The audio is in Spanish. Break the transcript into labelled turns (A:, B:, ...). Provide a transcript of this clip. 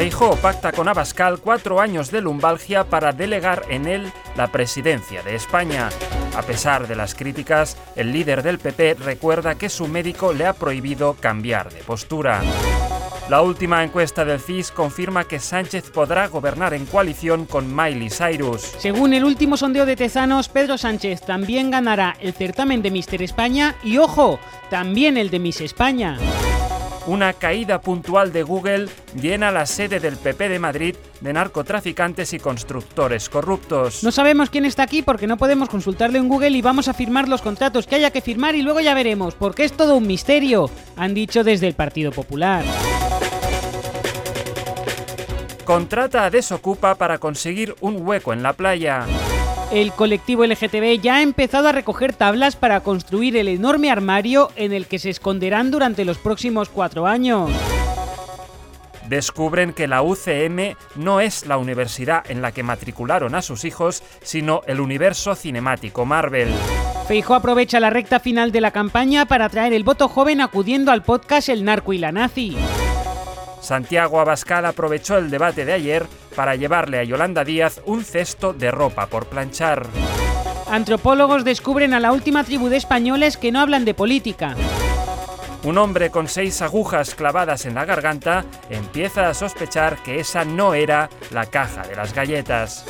A: Feijóo pacta con Abascal cuatro años de lumbalgia para delegar en él la presidencia de España. A pesar de las críticas, el líder del PP recuerda que su médico le ha prohibido cambiar de postura. La última encuesta del CIS confirma que Sánchez podrá gobernar en coalición con Miley Cyrus.
B: Según el último sondeo de Tezanos, Pedro Sánchez también ganará el certamen de Mister España y, ojo, también el de Miss España.
A: Una caída puntual de Google llena la sede del PP de Madrid de narcotraficantes y constructores corruptos.
B: No sabemos quién está aquí porque no podemos consultarlo en Google y vamos a firmar los contratos que haya que firmar y luego ya veremos, porque es todo un misterio, han dicho desde el Partido Popular.
A: Contrata a Desocupa para conseguir un hueco en la playa.
B: El colectivo LGTB ya ha empezado a recoger tablas para construir el enorme armario en el que se esconderán durante los próximos cuatro años.
A: Descubren que la UCM no es la universidad en la que matricularon a sus hijos, sino el universo cinemático Marvel.
B: Feijo aprovecha la recta final de la campaña para atraer el voto joven acudiendo al podcast El Narco y la Nazi.
A: Santiago Abascal aprovechó el debate de ayer para llevarle a Yolanda Díaz un cesto de ropa por planchar.
B: Antropólogos descubren a la última tribu de españoles que no hablan de política.
A: Un hombre con seis agujas clavadas en la garganta empieza a sospechar que esa no era la caja de las galletas.